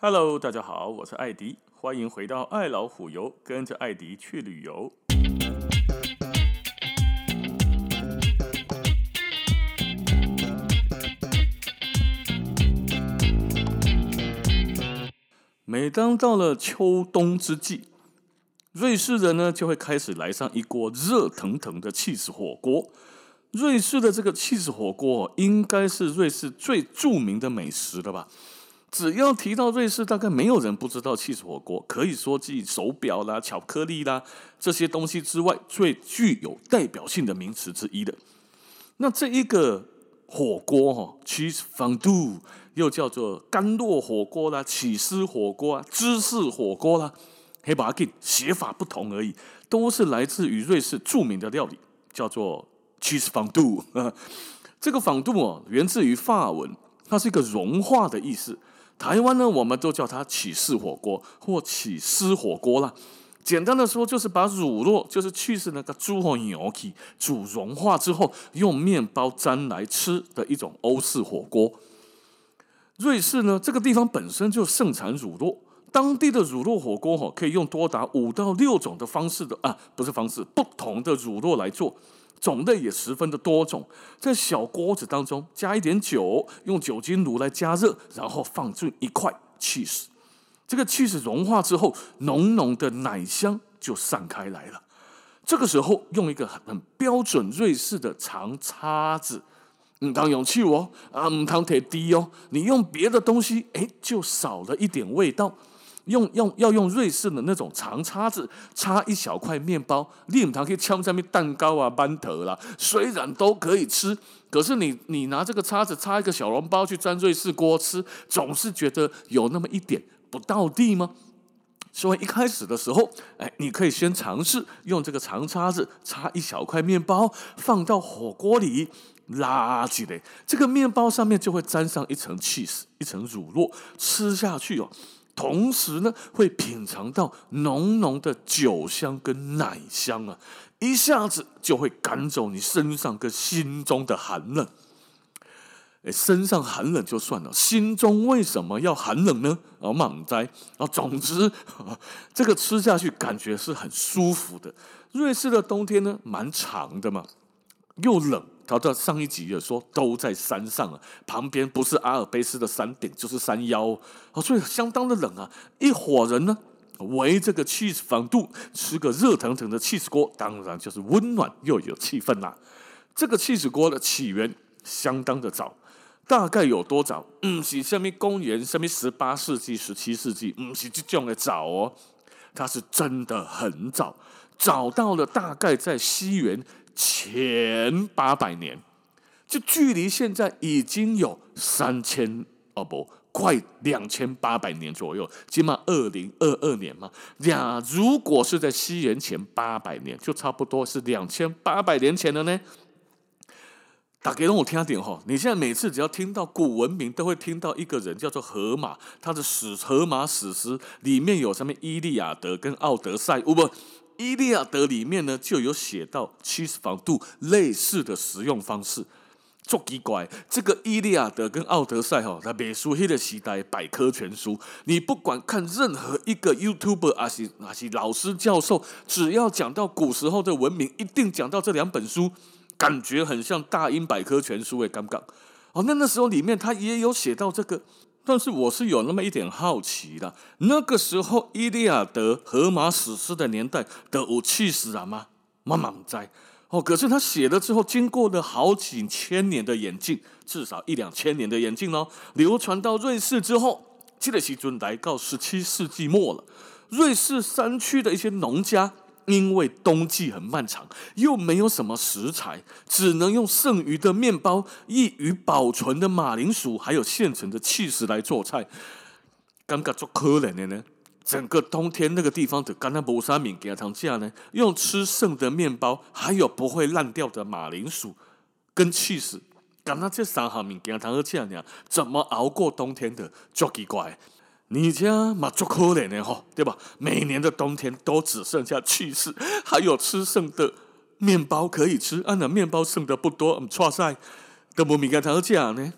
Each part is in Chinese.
Hello，大家好，我是艾迪，欢迎回到爱老虎游，跟着艾迪去旅游。每当到了秋冬之际，瑞士人呢就会开始来上一锅热腾腾的气死火锅。瑞士的这个气死火锅，应该是瑞士最著名的美食了吧？只要提到瑞士，大概没有人不知道起司火锅。可以说继手表啦、巧克力啦这些东西之外，最具有代表性的名词之一的。那这一个火锅哈，cheese fondue 又叫做干酪火锅啦、起司火锅啊、芝士火锅啦，黑把它写法不同而已，都是来自于瑞士著名的料理，叫做 cheese fondue。这个 fondue 哦，源自于法文，它是一个融化的意思。台湾呢，我们都叫它起司火锅或起司火锅啦。简单的说，就是把乳酪，就是起司那个猪和牛皮煮融化之后，用面包沾来吃的一种欧式火锅。瑞士呢，这个地方本身就盛产乳酪，当地的乳酪火锅哈，可以用多达五到六种的方式的啊，不是方式，不同的乳酪来做。种类也十分的多种，在小锅子当中加一点酒，用酒精炉来加热，然后放进一块 cheese，。这个 cheese 融化之后，浓浓的奶香就散开来了。这个时候，用一个很标准瑞士的长叉子，唔当勇气哦，啊唔当铁滴哦，你用别的东西，哎，就少了一点味道。用用要用瑞士的那种长叉子插一小块面包，令它可以敲上面蛋糕啊、馒头啦。虽然都可以吃，可是你你拿这个叉子插一个小笼包去沾瑞士锅吃，总是觉得有那么一点不道地吗？所以一开始的时候，哎，你可以先尝试用这个长叉子插一小块面包，放到火锅里拉起来，这个面包上面就会沾上一层 cheese，一层乳酪，吃下去哦。同时呢，会品尝到浓浓的酒香跟奶香啊，一下子就会赶走你身上跟心中的寒冷。诶，身上寒冷就算了，心中为什么要寒冷呢？啊，满哉啊！总之，这个吃下去感觉是很舒服的。瑞士的冬天呢，蛮长的嘛，又冷。他到上一集也说都在山上啊，旁边不是阿尔卑斯的山顶就是山腰哦，所以相当的冷啊。一伙人呢围这个起司 fondue 吃个热腾腾的 cheese 锅，当然就是温暖又有气氛啦。这个 cheese 锅的起源相当的早，大概有多早？嗯，是什么公元？什么十八世纪、十七世纪？嗯，是这种的早哦，它是真的很早，早到了大概在西元。前八百年，就距离现在已经有三千哦不，快两千八百年左右，起码二零二二年嘛。呀，如果是在西元前八百年，就差不多是两千八百年前了呢。打给我听点哈，你现在每次只要听到古文明，都会听到一个人叫做荷马，他的史《荷马史诗》里面有什么《伊利亚德》跟《奥德赛》，哦不。《伊利亚德》里面呢，就有写到起司 fondue 类似的食用方式。做奇怪，这个《伊利亚德》跟《奥德赛》哈，在美苏黑的时代百科全书，你不管看任何一个 YouTuber 还是还是老师教授，只要讲到古时候的文明，一定讲到这两本书，感觉很像大英百科全书诶，刚刚哦，那那时候里面他也有写到这个。但是我是有那么一点好奇的，那个时候《伊利亚德》《荷马史诗》的年代的有起司啊吗？妈妈在哦，可是他写了之后，经过了好几千年的演进，至少一两千年的演进哦，流传到瑞士之后，这个时阵来到十七世纪末了，瑞士山区的一些农家。因为冬季很漫长，又没有什么食材，只能用剩余的面包、易于保存的马铃薯，还有现成的气食来做菜。感觉做可怜的呢，整个冬天那个地方的甘那博沙米给他这样呢，用吃剩的面包，还有不会烂掉的马铃薯跟起司，甘那这三行米给他这样呢，怎么熬过冬天的？就奇怪。你家嘛足可怜的吼，对吧？每年的冬天都只剩下去世，还有吃剩的面包可以吃。按、啊、那面包剩的不多，嗯错塞，都无米干头讲呢。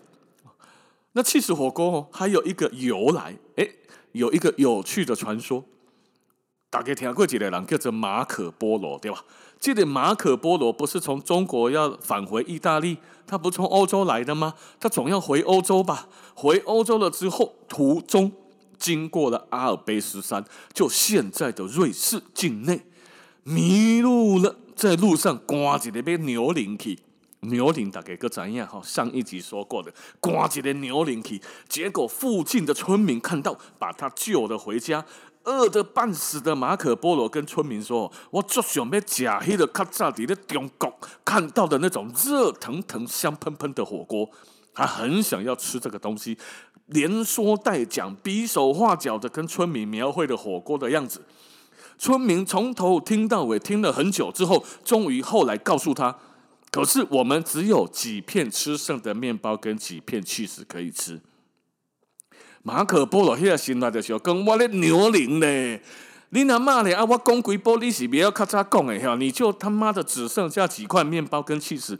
那起司火锅哦，还有一个由来，哎，有一个有趣的传说。大家听过几个人叫做马可波罗，对吧？这个马可波罗不是从中国要返回意大利，他不是从欧洲来的吗？他总要回欧洲吧？回欧洲了之后，途中经过了阿尔卑斯山，就现在的瑞士境内，迷路了，在路上刮起那边牛铃去，牛铃大概个怎样？哈，上一集说过的，刮起的牛铃去，结果附近的村民看到，把他救了回家。饿得半死的马可波罗跟村民说：“我就想要吃那个较早在中国看到的那种热腾腾、香喷喷的火锅。”他很想要吃这个东西，连说带讲，比手画脚的跟村民描绘的火锅的样子。村民从头听到尾，听了很久之后，终于后来告诉他：“可是我们只有几片吃剩的面包跟几片起司可以吃。”马可波罗迄个心内的时候，跟我咧牛铃咧，你他妈的啊！我讲几波你是不要咔嚓讲的哈，你就他妈的只剩下几块面包跟起司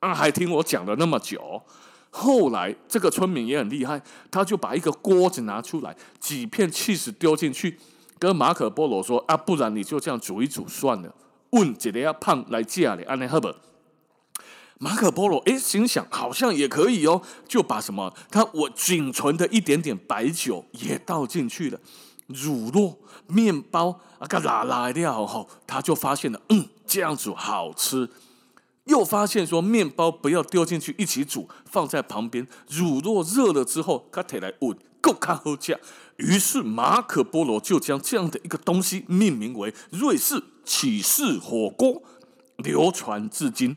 啊，还听我讲了那么久。后来这个村民也很厉害，他就把一个锅子拿出来，几片起司丢进去，跟马可波罗说啊，不然你就这样煮一煮算了，问一个要胖来嫁你安尼好不？马可波罗诶，心想好像也可以哦，就把什么他我仅存的一点点白酒也倒进去了，乳酪、面包啊，个拉拉掉后，他就发现了，嗯，这样煮好吃。又发现说，面包不要丢进去一起煮，放在旁边，乳酪热了之后，他提来อุ่，够看好价。于是马可波罗就将这样的一个东西命名为瑞士起士火锅，流传至今。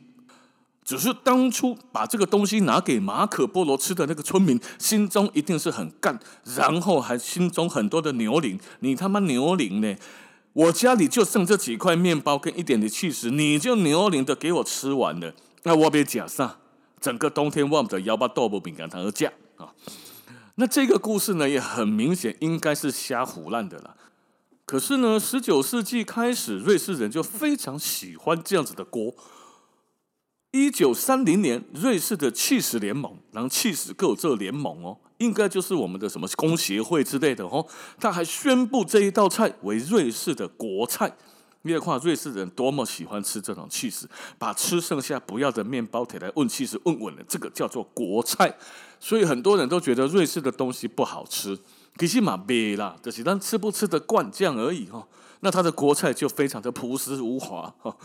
只是当初把这个东西拿给马可波罗吃的那个村民，心中一定是很干，然后还心中很多的牛铃。你他妈牛铃呢？我家里就剩这几块面包跟一点的起司，你就牛零的给我吃完了。那我别假设，整个冬天望着幺八豆腐饼干糖而架啊。那这个故事呢，也很明显应该是瞎胡烂的了。可是呢，十九世纪开始，瑞士人就非常喜欢这样子的锅。一九三零年，瑞士的气死联盟，然后气死各这联盟哦，应该就是我们的什么工协会之类的哦。他还宣布这一道菜为瑞士的国菜。你看瑞士人多么喜欢吃这种起司，把吃剩下不要的面包铁来问起司问稳了，这个叫做国菜。所以很多人都觉得瑞士的东西不好吃，其实嘛别啦，就是当吃不吃得惯这样而已哦。那他的国菜就非常的朴实无华哈。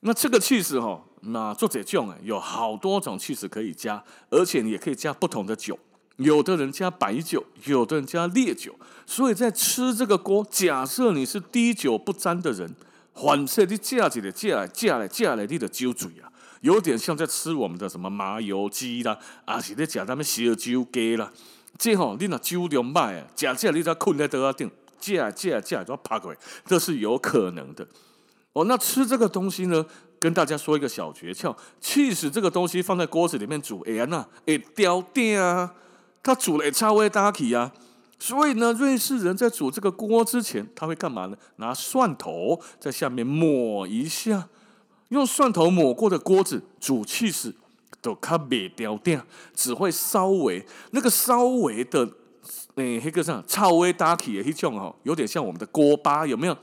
那这个气势哈，那做这种哎，有好多种起司可以加，而且你也可以加不同的酒，有的人加白酒，有的人加烈酒。所以在吃这个锅，假设你是滴酒不沾的人，反正你加起来加来加来加来，你的酒嘴啊，有点像在吃我们的什么麻油鸡啦，啊是在加他们烧酒鸡啦。这吼你那酒量歹啊，加加你再困在桌顶，加加加都要趴过来，这是有可能的。哦，那吃这个东西呢？跟大家说一个小诀窍：起司这个东西放在锅子里面煮，哎呀，那会掉电啊，它煮了也超会打起啊。所以呢，瑞士人在煮这个锅之前，他会干嘛呢？拿蒜头在下面抹一下，用蒜头抹过的锅子煮起司都卡别掉电，只会稍微那个稍微的，诶，那个上超会打起的一种哦，有点像我们的锅巴，有没有？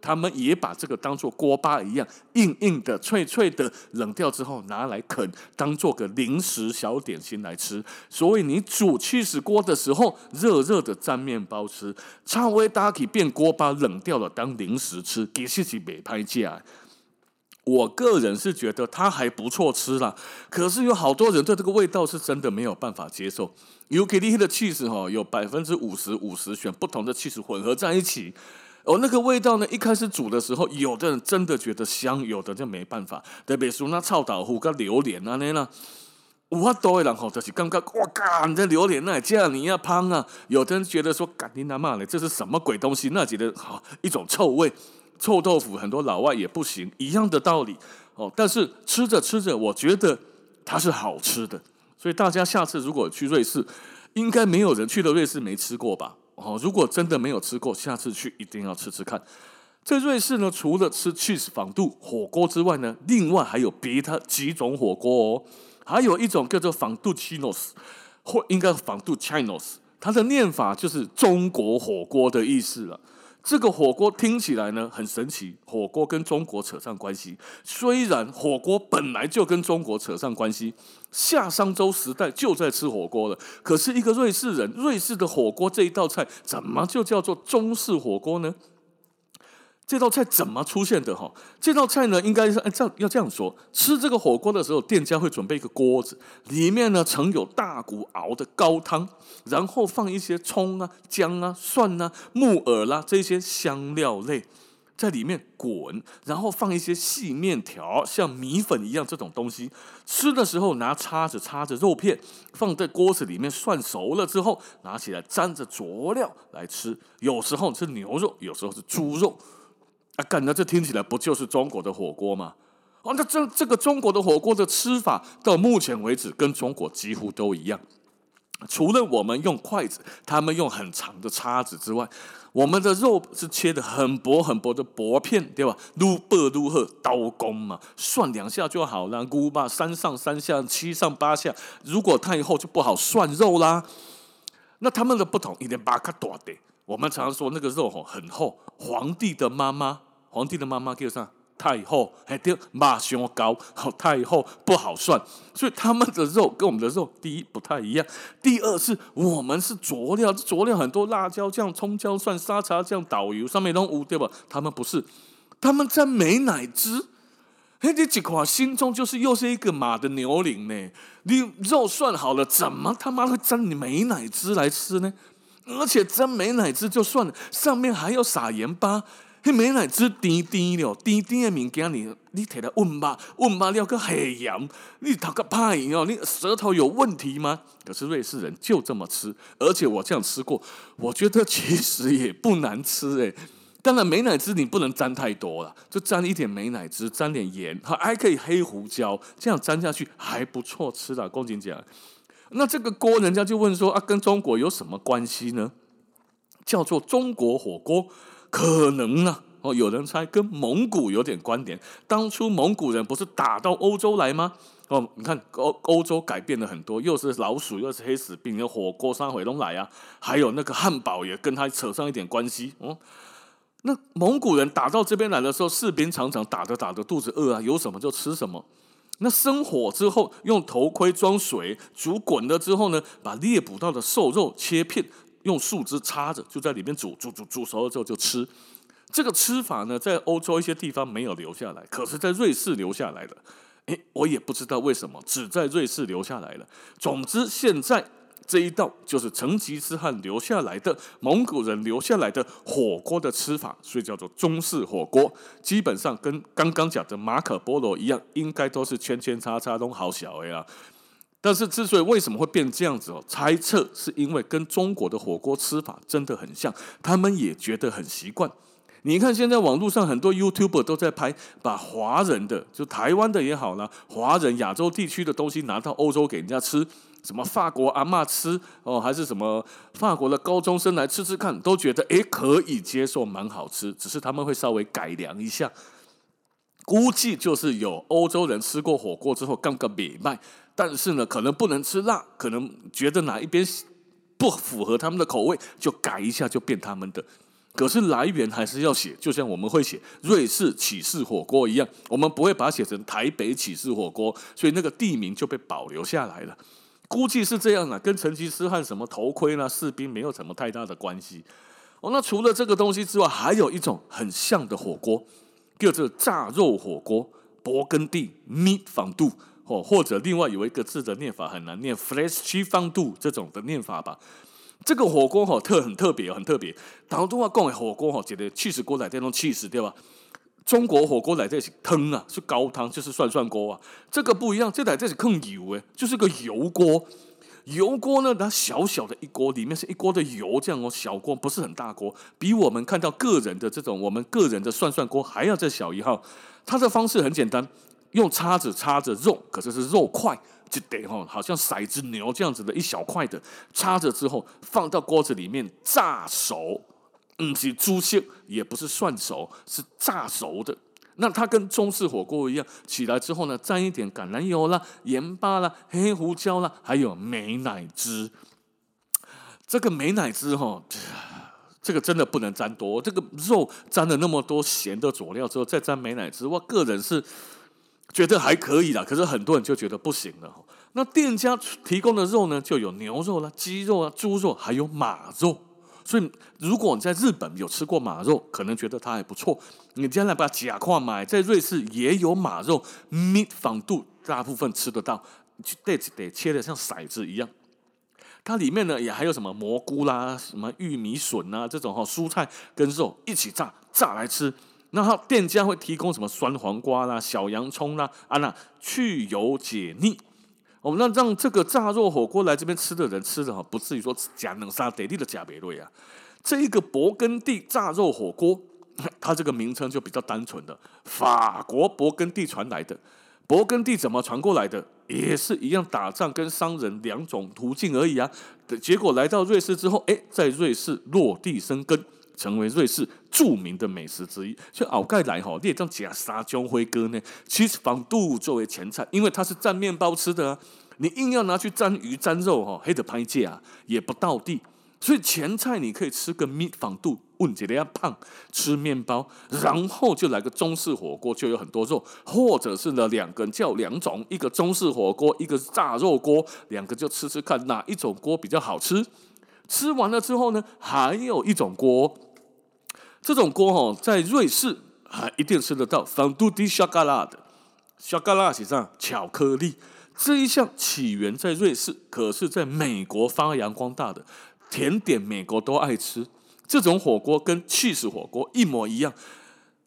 他们也把这个当做锅巴一样，硬硬的、脆脆的，冷掉之后拿来啃，当做个零食小点心来吃。所以你煮起司锅的时候，热热的沾面包吃，超微打起变锅巴，冷掉了当零食吃，其实是没拍价。我个人是觉得它还不错吃啦，可是有好多人对这个味道是真的没有办法接受。尤克里的起司哈，有百分之五十五十选不同的起司混合在一起。哦，那个味道呢？一开始煮的时候，有的人真的觉得香，有的就没办法。特别是那臭豆腐跟榴莲啊，那那有很多的人吼，就是刚刚哇嘎，你这榴莲那这样你要胖啊。有的人觉得说，干你他妈的，这是什么鬼东西？那觉得好一种臭味，臭豆腐很多老外也不行，一样的道理哦。但是吃着吃着，我觉得它是好吃的。所以大家下次如果去瑞士，应该没有人去了瑞士没吃过吧？哦，如果真的没有吃过，下次去一定要吃吃看。在瑞士呢，除了吃 cheese 仿度火锅之外呢，另外还有别的几种火锅哦。还有一种叫做仿度 chinos，，或应该仿度 Chinos，它的念法就是中国火锅的意思了。这个火锅听起来呢很神奇，火锅跟中国扯上关系。虽然火锅本来就跟中国扯上关系，夏商周时代就在吃火锅了。可是一个瑞士人，瑞士的火锅这一道菜怎么就叫做中式火锅呢？这道菜怎么出现的？哈，这道菜呢，应该是按照要这样说：吃这个火锅的时候，店家会准备一个锅子，里面呢盛有大骨熬的高汤，然后放一些葱啊、姜啊、蒜啊、木耳啦、这些香料类在里面滚，然后放一些细面条，像米粉一样这种东西。吃的时候拿叉子叉着肉片，放在锅子里面涮熟了之后，拿起来沾着佐料来吃。有时候是牛肉，有时候是猪肉。啊，干，那这听起来不就是中国的火锅吗？哦，那这这个中国的火锅的吃法，到目前为止跟中国几乎都一样，除了我们用筷子，他们用很长的叉子之外，我们的肉是切的很薄很薄的薄片，对吧？撸薄撸厚刀工嘛，涮两下就好了，撸吧三上三下七上八下，如果太厚就不好涮肉啦。那他们的不同，一点八卡多的，我们常说那个肉吼很厚，皇帝的妈妈。皇帝的妈妈叫啥？太后，还叫马上高，好太后不好算，所以他们的肉跟我们的肉，第一不太一样，第二是我们是佐料，佐料很多辣椒酱、葱姜蒜、沙茶酱、导游上面都有对吧？他们不是，他们蘸美乃滋，嘿，这几块心中就是又是一个马的牛铃呢。你肉涮好了，怎么他妈会沾你美乃滋来吃呢？而且沾美乃滋就算了，上面还要撒盐巴。迄美乃滋甜甜了，甜甜的物件，你你摕来温吧，温吧了个黑盐，你头壳歹哦，你舌头有问题吗？可是瑞士人就这么吃，而且我这样吃过，我觉得其实也不难吃诶。当然美乃滋你不能沾太多了，就沾一点美乃滋，沾点盐，还可以黑胡椒，这样沾下去还不错吃的。公瑾讲，那这个锅人家就问说啊，跟中国有什么关系呢？叫做中国火锅。可能呢？哦，有人猜跟蒙古有点关联。当初蒙古人不是打到欧洲来吗？哦，你看欧欧洲改变了很多，又是老鼠，又是黑死病，有火锅三回龙来啊，还有那个汉堡也跟他扯上一点关系。哦，那蒙古人打到这边来的时候，士兵常常打着打着肚子饿啊，有什么就吃什么。那生火之后，用头盔装水煮滚了之后呢，把猎捕到的瘦肉切片。用树枝插着，就在里面煮煮煮煮熟了之后就吃。这个吃法呢，在欧洲一些地方没有留下来，可是在瑞士留下来的。诶，我也不知道为什么，只在瑞士留下来了。总之，现在这一道就是成吉思汗留下来的蒙古人留下来的火锅的吃法，所以叫做中式火锅。基本上跟刚刚讲的马可波罗一样，应该都是圈圈叉叉都好小呀。但是，之所以为什么会变这样子哦？猜测是因为跟中国的火锅吃法真的很像，他们也觉得很习惯。你看，现在网络上很多 YouTuber 都在拍，把华人的就台湾的也好啦，华人亚洲地区的东西拿到欧洲给人家吃，什么法国阿嬷吃哦，还是什么法国的高中生来吃吃看，都觉得诶可以接受，蛮好吃，只是他们会稍微改良一下。估计就是有欧洲人吃过火锅之后，刚刚别卖。但是呢，可能不能吃辣，可能觉得哪一边不符合他们的口味，就改一下就变他们的。可是来源还是要写，就像我们会写瑞士起士火锅一样，我们不会把它写成台北起士火锅，所以那个地名就被保留下来了。估计是这样啊，跟成吉思汗什么头盔啦、士兵没有什么太大的关系。哦，那除了这个东西之外，还有一种很像的火锅，叫做炸肉火锅，勃艮第 Meat Fondue。或，或者另外有一个字的念法很难念，Fleisch Fondue 这种的念法吧。这个火锅哈特很特别，很特别。当中话讲的火锅哈，觉得气死锅来这种气死对吧？中国火锅来这是汤啊，是高汤，就是涮涮锅啊。这个不一样，这来这是更油诶，就是个油锅。油锅呢，它小小的一锅，里面是一锅的油，这样哦，小锅不是很大锅，比我们看到个人的这种我们个人的涮涮锅还要再小一号。它的方式很简单。用叉子叉着肉，可是是肉块，就得哈，好像骰子牛这样子的一小块的，叉着之后放到锅子里面炸熟，不是猪血，也不是涮熟，是炸熟的。那它跟中式火锅一样，起来之后呢，蘸一点橄榄油啦、盐巴啦、黑胡椒啦，还有美乃滋。这个美乃滋哈，这个真的不能沾多。这个肉沾了那么多咸的佐料之后，再沾美乃滋，我个人是觉得还可以啦。可是很多人就觉得不行了。那店家提供的肉呢，就有牛肉啦、鸡肉啊、猪肉，还有马肉。所以，如果你在日本有吃过马肉，可能觉得它还不错。你将来把假矿买，在瑞士也有马肉，meat 仿度大部分吃得到，得得切的像骰子一样。它里面呢也还有什么蘑菇啦、什么玉米笋啊这种哈蔬菜跟肉一起炸炸来吃。那他店家会提供什么酸黄瓜啦、小洋葱啦啊那去油解腻。我们那让这个炸肉火锅来这边吃的人吃的哈，不至于说假能杀得力的假别瑞啊。这一个勃艮第炸肉火锅，它这个名称就比较单纯的，法国勃艮第传来的。勃艮第怎么传过来的？也是一样，打仗跟商人两种途径而已啊。结果来到瑞士之后，哎，在瑞士落地生根，成为瑞士著名的美食之一。所以，奥盖莱哈列张假沙姜辉哥呢，其实放肚作为前菜，因为它是蘸面包吃的啊。你硬要拿去沾鱼沾肉哈，黑的拍价也不到地。所以前菜你可以吃个米仿度，问起来要胖，吃面包，然后就来个中式火锅，就有很多肉，或者是呢两个叫两种，一个中式火锅，一个炸肉锅，两个就吃吃看哪一种锅比较好吃。吃完了之后呢，还有一种锅，这种锅哈在瑞士还一定吃得到，仿度的夏嘎拉的，夏嘎拉写上？巧克力。这一项起源在瑞士，可是在美国发扬光大的甜点，美国都爱吃。这种火锅跟 cheese 火锅一模一样，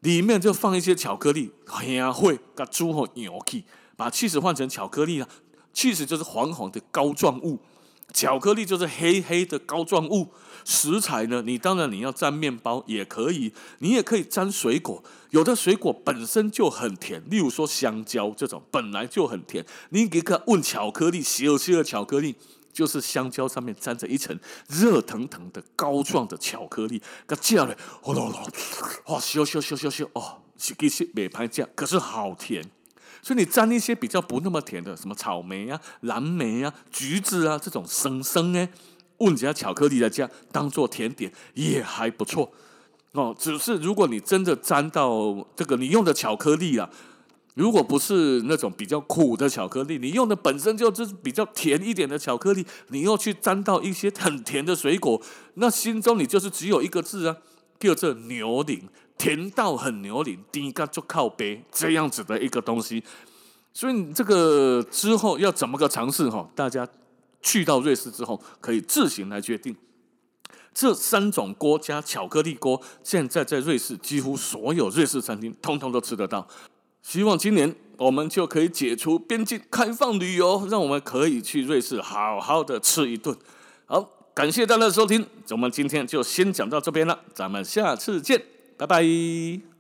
里面就放一些巧克力，黑会把猪和牛去把 cheese 换成巧克力了。cheese 就是黄黄的膏状物。巧克力就是黑黑的膏状物，食材呢，你当然你要沾面包也可以，你也可以沾水果，有的水果本身就很甜，例如说香蕉这种本来就很甜，你给个问巧克力，小小的巧克力就是香蕉上面沾着一层热腾腾的膏状的巧克力，它叫了，哦喽喽，哇，咻咻咻咻咻，哦，其实美拍酱，可是好甜。所以你沾一些比较不那么甜的，什么草莓啊、蓝莓啊、橘子啊这种生生哎，问加巧克力来加，当做甜点也还不错哦。只是如果你真的沾到这个，你用的巧克力啊，如果不是那种比较苦的巧克力，你用的本身就是比较甜一点的巧克力，你又去沾到一些很甜的水果，那心中你就是只有一个字啊，叫做牛奶。甜到很牛奶，低嘎就靠杯这样子的一个东西，所以你这个之后要怎么个尝试哈？大家去到瑞士之后可以自行来决定。这三种锅加巧克力锅，现在在瑞士几乎所有瑞士餐厅通通都吃得到。希望今年我们就可以解除边境开放旅游，让我们可以去瑞士好好的吃一顿。好，感谢大家的收听，我们今天就先讲到这边了，咱们下次见。拜拜。